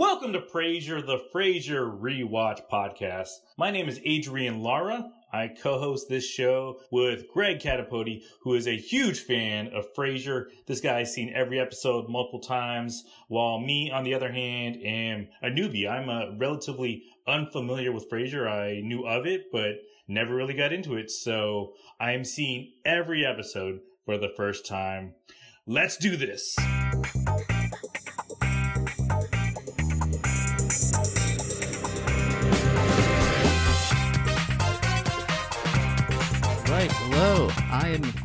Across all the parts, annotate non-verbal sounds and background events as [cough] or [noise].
Welcome to Frasier, the Frasier Rewatch Podcast. My name is Adrian Lara. I co-host this show with Greg Catapoti, who is a huge fan of Frasier. This guy's seen every episode multiple times, while me, on the other hand, am a newbie. I'm uh, relatively unfamiliar with Frasier. I knew of it, but never really got into it. So I am seeing every episode for the first time. Let's do this.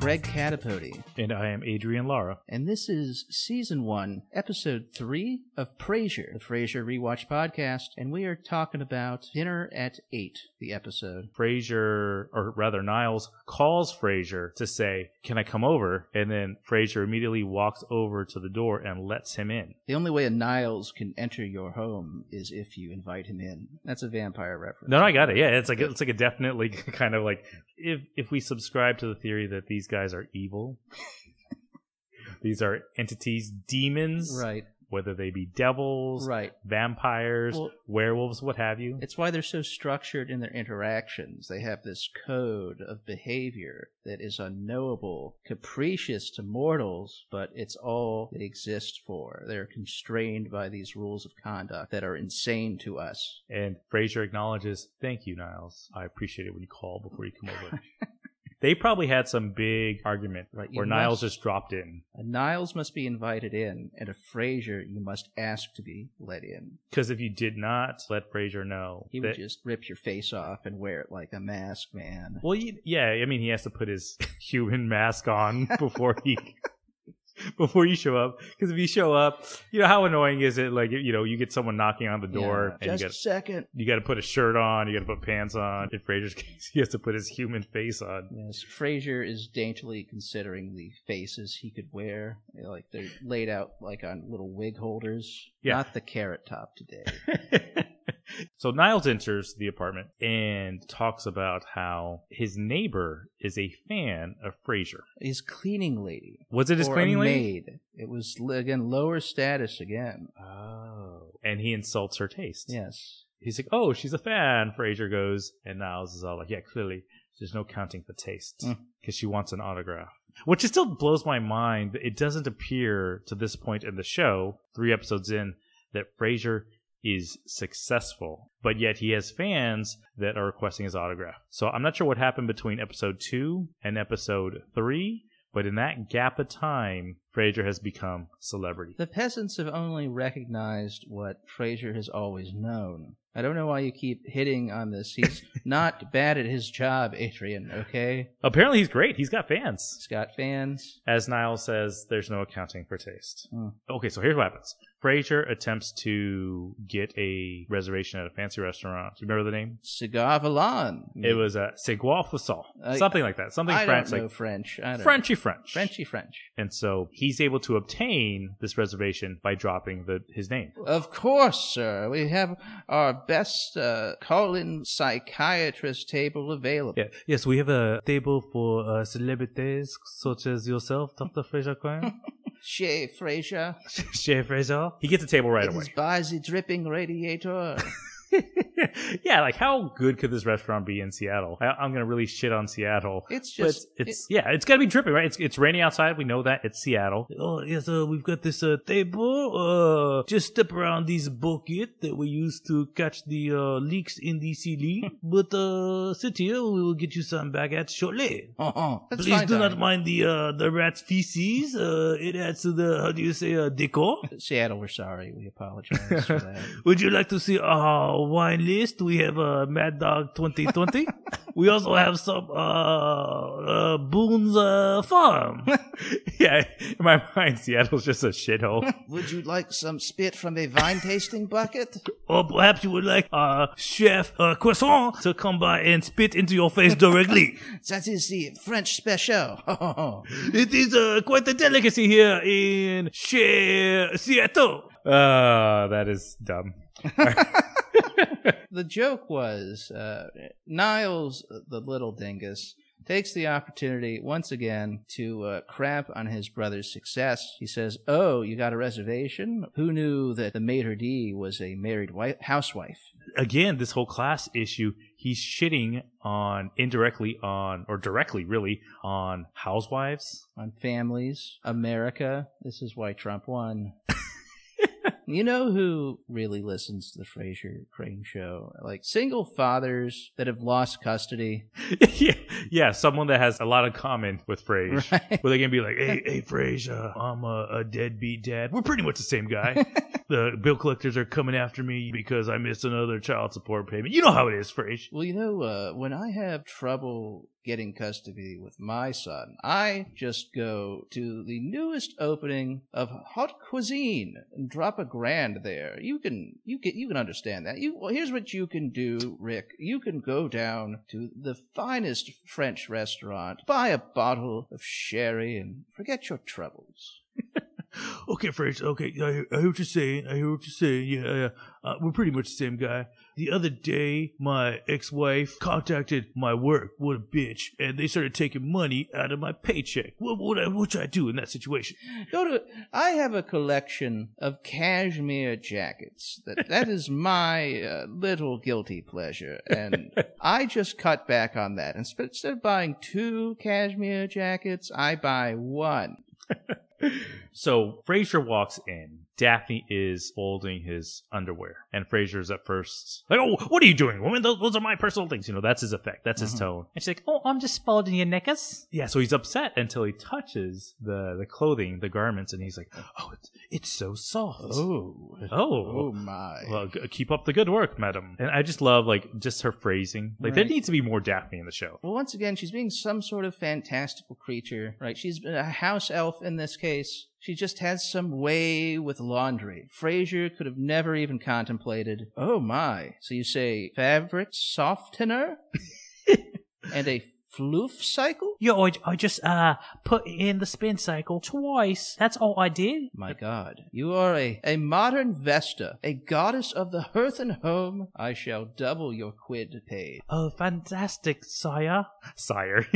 Greg Catapoti, And I am Adrian Lara. and this is season one, episode three of Frasier, the Frasier Rewatch podcast, and we are talking about Dinner at Eight, the episode. Frasier, or rather Niles, calls Frasier to say, Can I come over? And then Frasier immediately walks over to the door and lets him in. The only way a Niles can enter your home is if you invite him in. That's a vampire reference. No, no, I got it. Yeah, it's like it's like a definitely [laughs] kind of like if if we subscribe to the theory that these guys are evil, these are entities, demons, Right, whether they be devils, right. vampires, Well- werewolves, what have you. It's why they're so structured in their interactions. They have this code of behavior that is unknowable, capricious to mortals, but it's all they exist for. They're constrained by these rules of conduct that are insane to us. And Frasier acknowledges, "Thank you, Niles. I appreciate it when you call before you come over." [laughs] they probably had some big argument Right, you where Niles must- just dropped in A Niles must be invited in, and a Frasier you must ask to be let in. because if you did not let Frasier know, He would that- just rip your face off and wear it like a mask, man. Well, yeah, I mean, he has to put his [laughs] human mask on [laughs] before he [laughs] before you show up. Because if you show up, you know how annoying is it? Like, you know, you get someone knocking on the door, Yeah, and just you a second. you got to put a shirt on, you got to put pants on. In Frasier's [laughs] case, he has to put his human face on. Yes, Frasier is daintily considering the faces he could wear. They're Like they're laid out like on little wig holders. Yeah. Not the carrot top today. [laughs] so Niles enters the apartment and talks about how his neighbor is a fan of Frasier. His cleaning lady. Was it his cleaning lady? maid. It was again lower status again. Oh. And he insults her taste. Yes. He's like, "Oh, she's a fan." Frasier goes, and Niles is all like, "Yeah, clearly, there's no counting for taste Mm. because she wants an autograph." Which it still blows my mind. It doesn't appear to this point in the show, three episodes in, that Frasier is successful, but yet he has fans that are requesting his autograph. So I'm not sure what happened between episode two and episode three, but in that gap of time, Frasier has become celebrity. The peasants have only recognized what Frasier has always known. I don't know why you keep hitting on this. He's [laughs] not bad at his job, Adrian, okay? Apparently, he's great. He's got fans. He's got fans. As Niles says, there's no accounting for taste. Hmm. Okay, so here's what happens. Frasier attempts to get a reservation at a fancy restaurant. Do you remember the name? Cigare Volant. It was a Fusson. Something like that. Something I French, don't know like French. I Frenchy French. Frenchy French. And so he's able to obtain this reservation by dropping the his name. Of course, sir. We have our best uh, call-in psychiatrist table available. Yeah. Yes, we have a table for uh, celebrities such as yourself, Dr. Frasier Crane. [laughs] Chez Frasier. [laughs] Chef Frasier. He gets a table right it away. by the dripping radiator. [laughs] [laughs] yeah, like how good could this restaurant be in Seattle? I, I'm gonna really shit on Seattle. It's just it's yeah, it's gotta be dripping, right? It's it's raining outside. We know that it's Seattle. Oh yes, uh, we've got this uh, table. Uh, just step around this bucket that we use to catch the uh, leaks in the ceiling. [laughs] but uh, sit here, we will get you some baguettes shortly. Oh, that's Please fine, do not mind the uh, the rat's feces. Uh, it adds to the how do you say uh, decor. Seattle, we're sorry. We apologize for that. [laughs] Would you like to see our wine list? We have uh, Mad Dog 2020. [laughs] we also have some uh, uh, Boone's uh, Farm. [laughs] yeah, in my mind, Seattle's just a shithole. [laughs] Would you like some spit from a vine tasting bucket? or perhaps you would like uh, Chef uh, Croissant to come by and spit into your face directly. That is the French special. it is uh, quite a delicacy here in Che- Seattle. Uh, that is dumb. The joke was uh, Niles, the little dingus, takes the opportunity once again to uh, crap on his brother's success. He says, "Oh, you got a reservation? Who knew that the maitre d was a married wife, housewife?" Again, this whole class issue, he's shitting on indirectly on or directly really on housewives. on families, America. This is why Trump won. [laughs] you know who really listens to the Frasier Crane show? Like single fathers that have lost custody. [laughs] yeah, yeah, someone that has a lot of common with Frage. Right. Where they can be like, hey, hey, Frage, uh, I'm a, a deadbeat dad. We're pretty much the same guy. [laughs] the bill collectors are coming after me because I missed another child support payment. You know how it is, Frage. Well, you know, uh, when I have trouble getting custody with my son, I just go to the newest opening of Hot Cuisine and drop a grand there. You can you can you can understand that. You well, here's what you can do, Rick. You can go down to the finest French restaurant, buy a bottle of sherry, and forget your troubles. Okay, Frage. Okay, I hear, I hear what you're saying. I hear what you're saying. Yeah, yeah. Uh, we're pretty much the same guy. The other day, my ex-wife contacted my work. What a bitch! And they started taking money out of my paycheck. What what I, what should I do in that situation? Go to. I have a collection of cashmere jackets. That that is [laughs] my uh, little guilty pleasure, and [laughs] I just cut back on that. Instead of buying two cashmere jackets, I buy one. So Frasier walks in. Daphne is folding his underwear, and Frasier's at first like, "Oh, what are you doing, woman? Those, those are my personal things." You know, that's his effect. That's his mm-hmm. tone. And she's like, "Oh, I'm just folding your knickers." Yeah. So he's upset until he touches the the clothing, the garments, and he's like, "Oh, it's it's so soft." Oh, oh. oh. my! Well, g- keep up the good work, madam. And I just love like just her phrasing. Like there needs to be more Daphne in the show. Well, once again, she's being some sort of fantastical creature, right? She's a house elf in this case. She just has some way with laundry. Frasier could have never even contemplated. Oh my. So you say fabric softener? [laughs] and a floof cycle? Yeah, I, I just uh put it in the spin cycle twice. That's all I did. My god. You are a, a modern Vesta, a goddess of the hearth and home. I shall double your quid paid. Oh, fantastic, sire. Sire. [laughs]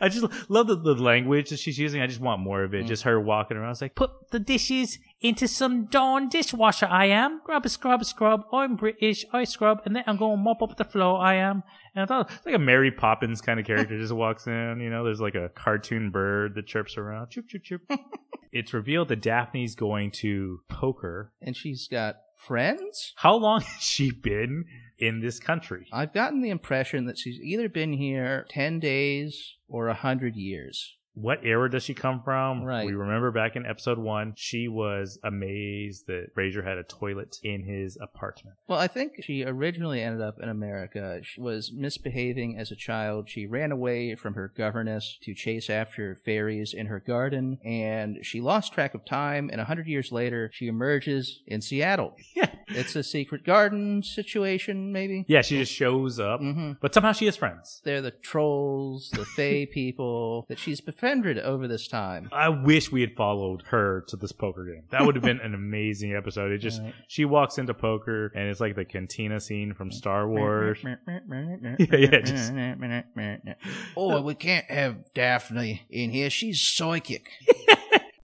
I just love the, the language that she's using. I just want more of it. Just her walking around. It's like, Put the dishes into some darn dishwasher. I am. Grub a scrub a scrub. I'm British. I scrub, and then I'm going to mop up the floor. I am. and I thought it's like a Mary Poppins kind of character just walks in. You know, there's like a cartoon bird that chirps around. Chirp, chirp, chirp. [laughs] it's revealed that Daphne's going to poker. And she's got friends? How long has she been in this country? I've gotten the impression that she's either been here 10 days or 100 years. What era does she come from? Right. We remember back in episode one, she was amazed that Frasier had a toilet in his apartment. Well, I think she originally ended up in America. She was misbehaving as a child. She ran away from her governess to chase after fairies in her garden, and she lost track of time. And a hundred years later, she emerges in Seattle. [laughs] Yeah. It's a secret garden situation, maybe. Yeah, she just shows up, hmm but somehow she has friends. They're the trolls, the fae [laughs] people that she's befriended over this time. I wish we had followed her to this poker game. That would have been an [laughs] amazing episode. It just Right. she walks into poker and it's like the cantina scene from Star [laughs] Wars. [laughs] yeah, just- oh, we can't have Daphne in here. She's psychic.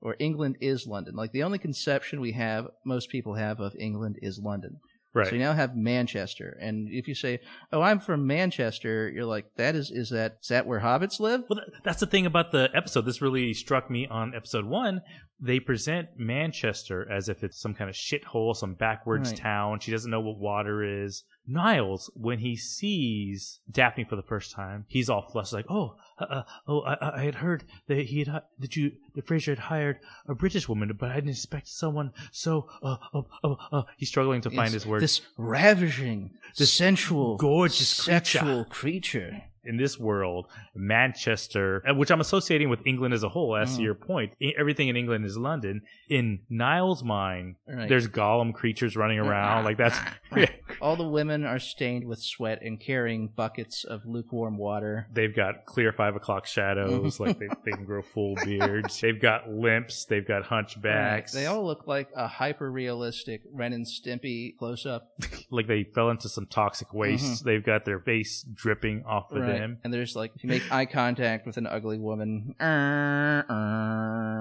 or England is London. Like the only conception we have, most people have of England is London. Right. So you now have Manchester, and if you say, "Oh, I'm from Manchester," you're like, "That is is that is that where hobbits live?" Well, that's the thing about the episode. This really struck me on episode one. They present Manchester as if it's some kind of shithole, some backwards Right. town. She doesn't know what water is. Niles, when he sees Daphne for the first time, he's all flushed, like, "Oh, uh, uh, oh, I, I- had heard that he had that you that Frasier had hired a British woman, but I didn't expect someone so." Uh, uh, uh, uh. He's struggling to find It's his words. This ravishing, This sensual, gorgeous creature. sexual creature. in this world, Manchester, which I'm associating with England as a whole, as to Mm. your point, everything in England is London. In Niles' mind, Right. there's golem creatures running around. Like that's [laughs] All the women are stained with sweat and carrying buckets of lukewarm water. they've got clear five o'clock shadows. [laughs] like they, they can grow full beards. They've got limps. They've got hunchbacks. They all look like a hyper realistic Ren and Stimpy close up. [laughs] like they fell into some toxic waste. They've got their face dripping off of Mm-hmm. Right. them. And there's like, if you make [laughs] eye contact with an ugly woman,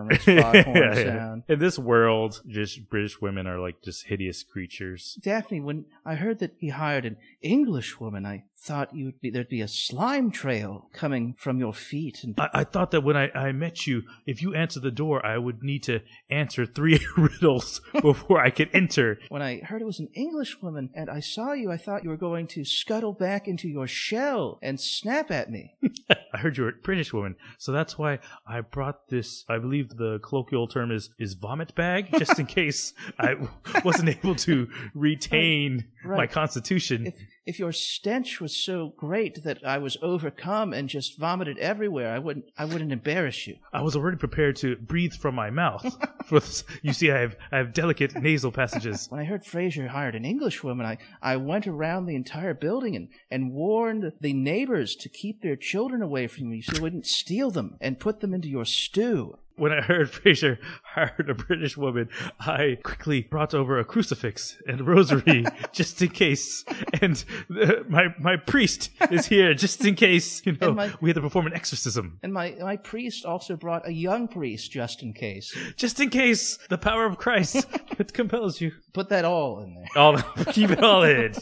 makes foghorn Yeah, yeah. sound. In this world, just British women are like just hideous creatures. Daphne, when I heard that he hired an English woman, I thought you'd be there'd be a slime trail coming from your feet. And I, I thought that when I, I met you, if you answered the door, I would need to answer three [laughs] riddles before I could enter. when I heard it was an English woman and I saw you, I thought you were going to scuttle back into your shell and snap at me. [laughs] I heard you were a British woman, so that's why I brought this. I believe the colloquial term is is vomit bag, just in [laughs] case I wasn't able to retain my Right. constitution. If if your stench was so great that I was overcome and just vomited everywhere, I wouldn't I wouldn't embarrass you. I was already prepared to breathe from my mouth. [laughs] For this, you see, I have I have delicate nasal passages. When I heard Frasier hired an Englishwoman, I, I went around the entire building and, and warned the neighbors to keep their children away from you so they wouldn't steal them and put them into your stew. When I heard [laughs] Frasier hired a British woman, I quickly brought over a crucifix and rosary [laughs] just in case. And uh, my my priest is here just in case. You know, my- we had to perform an exorcism. And my, my priest also brought a young priest just in case. just in case the power of Christ [laughs] it compels you. Put that all in there. All keep it all in.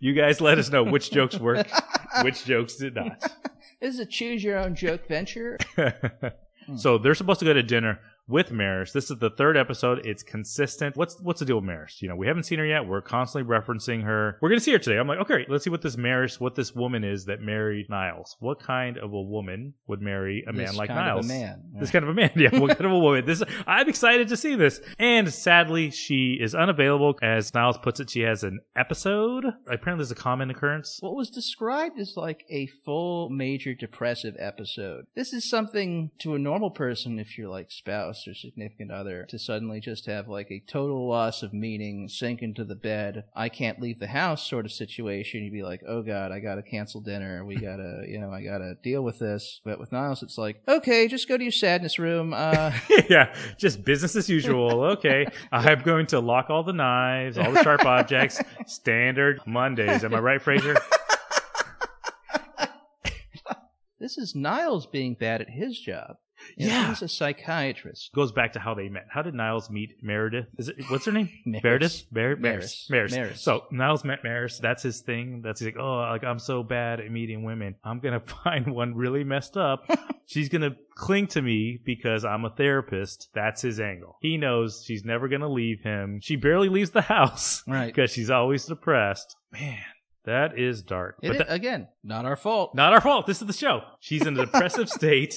You guys let us know which jokes work, which jokes did not. This is a choose your own joke venture. So they're supposed to go to dinner with Maris. This is the third episode. It's consistent. What's what's the deal with Maris? You know, we haven't seen her yet. We're constantly referencing her. We're gonna see her today. I'm like, okay, let's see what this Maris, what this woman is that married Niles. What kind of a woman would marry a man This like kind of a Niles? man. This kind of a man, [laughs] yeah. What kind of a woman? This I'm excited to see this. And sadly, she is unavailable. As Niles puts it, she has an episode. Apparently, there's a common occurrence. What was described as like a full major depressive episode. This is something to a normal person, if you're like spouse or significant other, to suddenly just have like a total loss of meaning, sink into the bed, I can't leave the house sort of situation. You'd be like, oh god, I gotta cancel dinner. We [laughs] gotta, you know, I gotta deal with this. But with Niles, it's like, okay, just go to your sadness room. Uh, [laughs] yeah, just business as usual. Okay, [laughs] I'm going to lock all the knives, all the sharp objects. Standard Mondays. Am I right, Frasier? this is Niles being bad at his job. You know, Yeah. he's a psychiatrist. Goes back to how they met. How did Niles meet Meredith? Is it what's her name? [laughs] Meredith. Mer- Maris. Maris. Maris. Maris. So Niles met Maris. That's his thing. That's like, oh, like I'm so bad at meeting women. I'm gonna [laughs] find one really messed up. [laughs] she's gonna cling to me because I'm a therapist. That's his angle. He knows she's never gonna leave him. She barely leaves the house Right. because she's always depressed. Man, that is dark. It But is- that- again, not our fault. not our fault. This is the show. She's in a depressive state.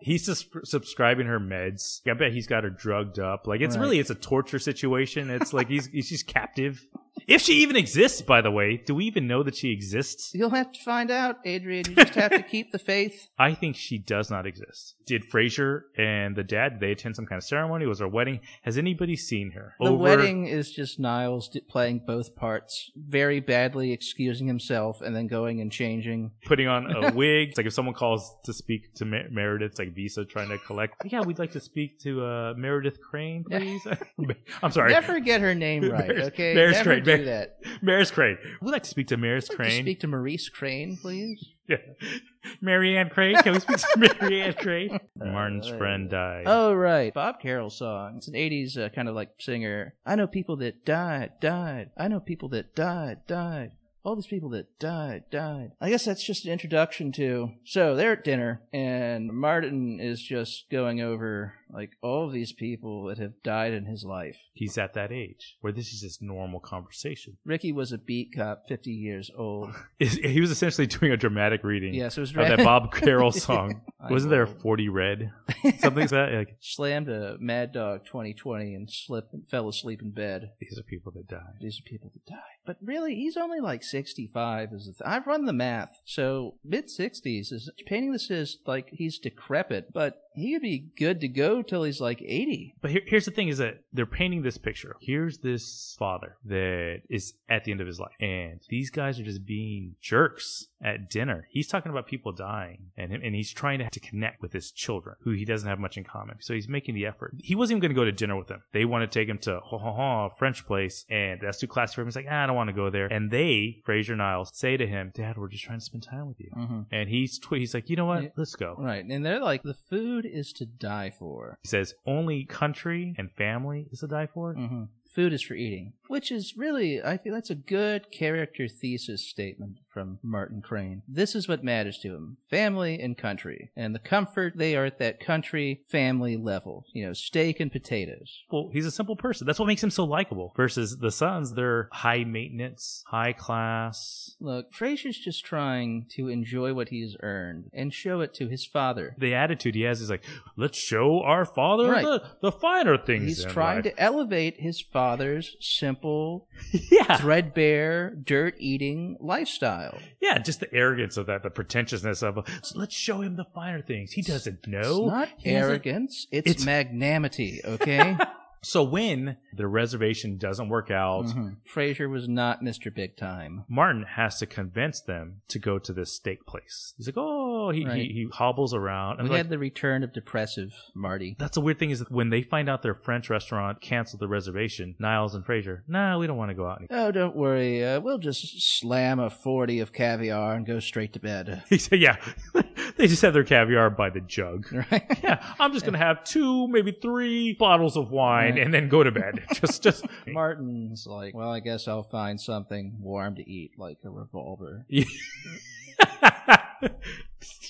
He's sus- subscribing her meds. I bet he's got her drugged up. Like it's Right. really it's a torture situation. It's like he's he's just captive. If she even exists, by the way, do we even know that she exists? You'll have to find out, Adrian. You just have to keep the faith. [laughs] I think she does not exist. Did Frasier and the dad did they attend some kind of ceremony? Was there a wedding? Has anybody seen her? The Over- wedding is just Niles playing both parts, very badly excusing himself and then going and changing. putting on a [laughs] wig. It's like if someone calls to speak to Mer- Meredith, it's like Visa trying to collect. Yeah, we'd like to speak to uh, Meredith Crane, please. [laughs] I'm sorry, Never get her name right, okay? Maris Never Crane, do that. Maris Crane. We'd like to speak to Maris I'd like to Crane. speak to Maurice Crane, please. Yeah. [laughs] Marianne Crane. Can we speak to [laughs] Marianne Crane? [laughs] Martin's friend died. Oh, right. Bob Carroll song. It's an 80s uh, kind of like singer. I know people that died, died. I know people that died, died. All these people that died, died. I guess that's just an introduction to. So they're at dinner, and Martin is just going over like all of these people that have died in his life. He's at that age where this is just normal conversation. Ricky was a beat cop, 50 years old. [laughs] He was essentially doing a dramatic reading Yes, it was of that Bob Carroll [laughs] song. I Wasn't there know. 40 Red? [laughs] Something like that? Like, Slammed a Mad Dog 2020 and slipped and fell asleep in bed. these are people that died. These are people that die. But really, he's only like 65. Is the th- I've run the math. So mid 60s is painting this as like he's decrepit, but he could be good to go till he's like 80. But here, here's the thing: is that they're painting this picture. Here's this father that is at the end of his life, and these guys are just being jerks at dinner. He's talking about people dying, and and he's trying to, to connect with his children, who he doesn't have much in common. So he's making the effort. He wasn't even going to go to dinner with them. They want to take him to ho ho ho a French place, and that's too classy for him. He's like, ah, I don't want to go there. And they, Frasier Niles, say to him, Dad, we're just trying to spend time with you. Mm-hmm. And he's tw- he's like, you know what? Yeah. Let's go. Right. And they're like, the food is to die for. He says only country and family is to die for. Mm-hmm. Food is for eating, which is really, I feel that's a good character thesis statement from Martin Crane. This is what matters to him family and country. And the comfort, they are at that country family level. You know, steak and potatoes. Well, he's a simple person. That's what makes him so likable. Versus the sons, they're high maintenance, high class. Look, Frasier's just trying to enjoy what he's earned and show it to his father. The attitude he has is like, let's show our father Right. the, the finer things. He's in trying life." to elevate his father's simple, [laughs] yeah, threadbare, dirt eating lifestyle. yeah, just the arrogance of that, the pretentiousness of, "So let's show him the finer things. He doesn't know. It's not He arrogance, it's, It's- magnanimity, okay? [laughs] So when the reservation doesn't work out, Mhm. Frasier was not Mr. Big Time. Martin has to convince them to go to this steak place. He's like, oh, he, Right. he, he hobbles around. And We like, had the return of depressive Marty. That's the weird thing is that when they find out their French restaurant canceled the reservation, Niles and Frasier, nah, we don't want to go out. anymore." Oh, don't worry. Uh, we'll just slam a 40 of caviar and go straight to bed. [laughs] He said, yeah, [laughs] they just have their caviar by the jug. Right? [laughs] Yeah, I'm just gonna have two, maybe three bottles of wine Right. and then go to bed. [laughs] just, just. [laughs] Martin's like, well, I guess I'll find something warm to eat, like a revolver. [laughs]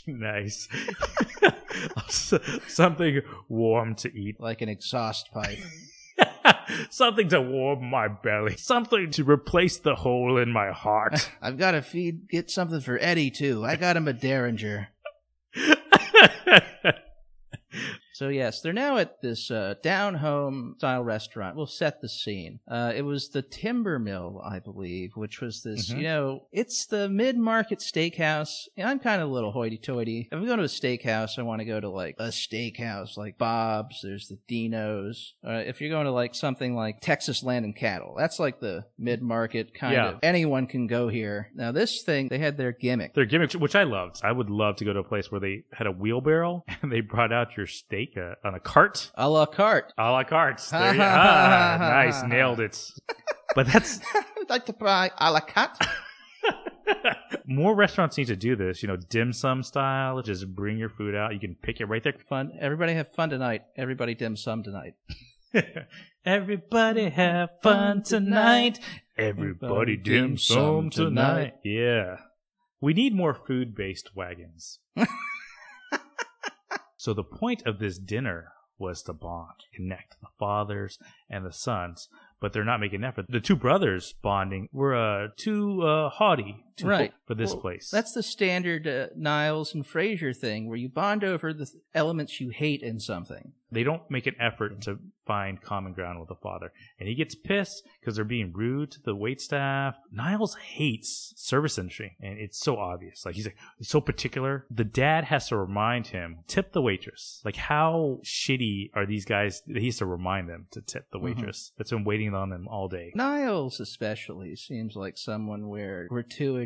nice. Something warm to eat. Like an exhaust pipe. Something to warm my belly. Something to replace the hole in my heart. I've got to feed, get something for Eddie, too. I got him a Derringer. So yes, they're now at this uh, down home style restaurant. We'll set the scene. Uh, it was the Timber Mill, I believe, which was this. Mhm. You know, it's the mid market steakhouse. And I'm kind of a little hoity toity. If I'm going to a steakhouse, I want to go to like a steakhouse like Bob's. There's the Dino's. Uh, if you're going to like something like Texas Land and Cattle, that's like the mid market kind Yeah. of. Anyone can go here. Now this thing, they had their gimmick. Their gimmick, which I loved. I would love to go to a place where they had a wheelbarrow [laughs] and they brought out your steak uh, on a cart. A la carte. A la carte. There you [laughs] ah, Nice. Nailed it. [laughs] But that's I'd like to buy a la carte. [laughs] more restaurants need to do this. You know, dim sum style. Just bring your food out. You can pick it right there. Fun. Everybody have fun tonight. Everybody dim sum tonight. Everybody have fun tonight. Everybody dim sum tonight. Yeah. We need more food based wagons. So the point of this dinner was to bond, connect the fathers and the sons, but they're not making an effort. The two brothers bonding were uh, too uh, haughty too Right. for this Well, place. That's the standard uh, Niles and Fraser thing, where you bond over the elements you hate in something. they don't make an effort to find common ground with the father. And he gets pissed because they're being rude to the wait staff. Niles hates service industry, and it's so obvious. Like he's like he's so particular. The dad has to remind him, tip the waitress. Like how shitty are these guys? He has to remind them to tip the waitress that's been waiting on them all day. Niles, especially, seems like someone where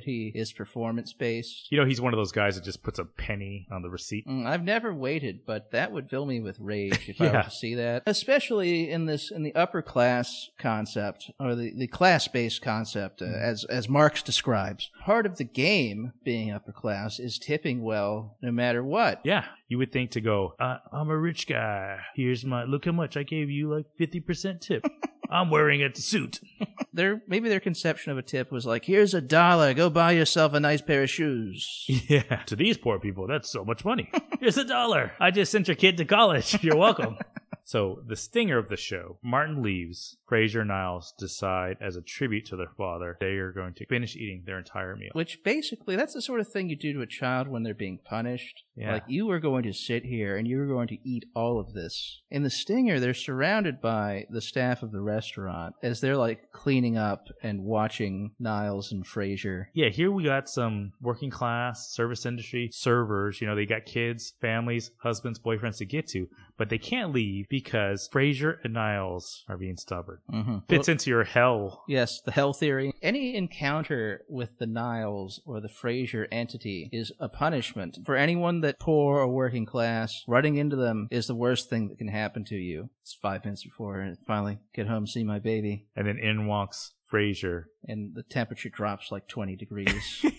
gratuity is performance based. You know, he's one of those guys that just puts a penny on the receipt. Mm, I've never waited, but that would fill me with rage if [laughs] I Yeah. were to see that. Especially in this in the upper class concept or the, the class based concept, uh, as as Marx describes. Part of the game being upper class is tipping well, no matter what. Yeah, you would think to go, uh, I'm a rich guy. Here's my, look how much I gave you, like 50% tip. [laughs] I'm wearing a suit. [laughs] Their maybe their conception of a tip was like, "Here's a dollar, go buy yourself a nice pair of shoes." Yeah. To these poor people, that's so much money. [laughs] Here's a dollar. I just sent your kid to college. You're welcome. [laughs] So the stinger of the show, Martin leaves. Frasier and Niles decide, as a tribute to their father, they are going to finish eating their entire meal. Which basically, that's the sort of thing you do to a child when they're being punished. Yeah. Like, you are going to sit here and you're going to eat all of this. In the Stinger, they're surrounded by the staff of the restaurant as they're like cleaning up and watching Niles and Frasier. Yeah, here we got some working class service industry servers. You know, they got kids, families, husbands, boyfriends to get to, but they can't leave because Frasier and Niles are being stubborn. Mm-hmm. Fits into your hell. Yes, the hell theory. Any encounter with the Niles or the Frasier entity is a punishment. For anyone that poor or working class, running into them is the worst thing that can happen to you. It's five minutes before I finally get home, see my baby, And then in walks Frasier. and the temperature drops like 20 degrees. [laughs]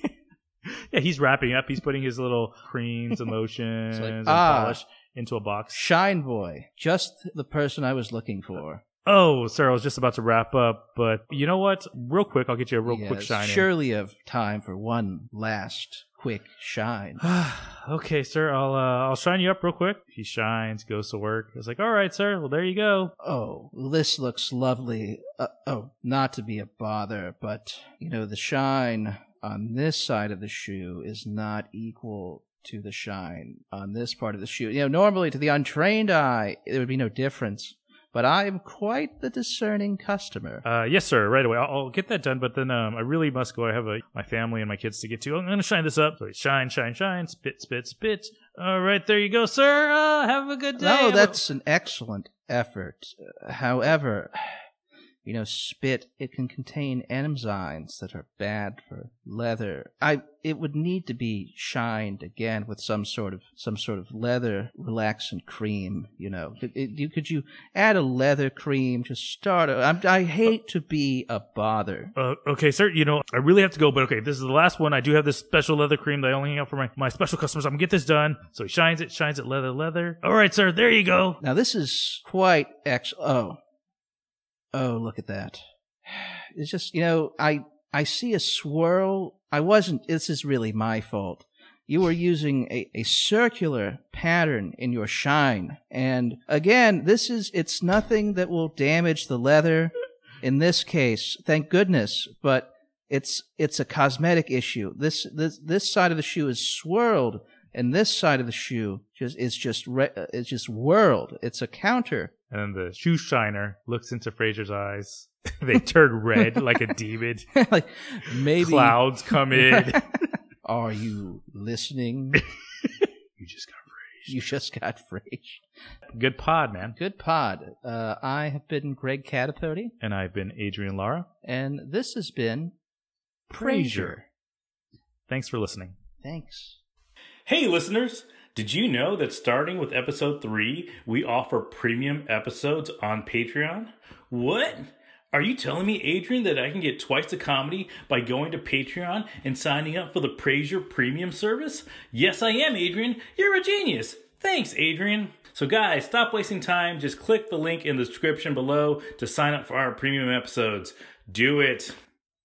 Yeah, he's wrapping up. He's putting his little creams [laughs] and lotions and ah. polish into a box. Shine Boy, just the person I was looking for. Oh, sir, I was just about to wrap up, but you know what? Real quick, I'll get you a real quick shine. in. Surely have time for one last quick shine. [sighs] okay, sir, I'll uh, I'll shine you up real quick. He shines, goes to work. I was like, all right, sir. Well, there you go. Oh, this looks lovely. Uh, oh, not to be a bother, but you know, the shine on this side of the shoe is not equal to the shine on this part of the shoe. You know, normally to the untrained eye, there would be no difference. But I am quite the discerning customer. Uh, yes, sir. Right away. I'll, I'll get that done. But then um, I really must go. I have a, my family and my kids to get to. I'm gonna shine this up. So shine, shine, shine. Spit, spit, spit. All right, there you go, sir. Uh, have a good day. No, that's an excellent effort. Uh, however, you know, spit it can contain enzymes that are bad for leather. I it would need to be shined again with some sort of some sort of leather relaxant cream. You know, could, it, you could you add a leather cream to start? A, I'm, I hate to be a bother. Uh, okay, sir. You know, I really have to go, but okay, this is the last one. I do have this special leather cream that I only hang out for my, my special customers. I'm gonna get this done. So he shines it, shines it, leather, leather. All right, sir. There you go. Now this is quite ex. Oh, oh, look at that! It's just you know I I see a swirl. I wasn't. This is really my fault. You were using a, a circular pattern in your shine, and again, this is it's nothing that will damage the leather. In this case, thank goodness, but it's it's a cosmetic issue. This this this side of the shoe is swirled, and this side of the shoe just is just re- uh, it's just world. It's a counter. And then the shoe shiner looks into Frasier's eyes. [laughs] they turn red like a demon. [laughs] like maybe Clouds come [laughs] in. Are you listening? you just got Frasier. you just got phrased. good pod, man. Good pod. Uh, I have been Greg Catapody, And I've been Adrian Lara. and this has been Frasier. Thanks for listening. Thanks. Hey, listeners! Did you know that starting with episode 3, we offer premium episodes on Patreon? What? Are you telling me, Adrian, that I can get twice the comedy by going to Patreon and signing up for the Frasier Premium service? Yes, I am, Adrian. You're a genius. Thanks, Adrian. So, guys, stop wasting time. Just click the link in the description below to sign up for our premium episodes. Do it.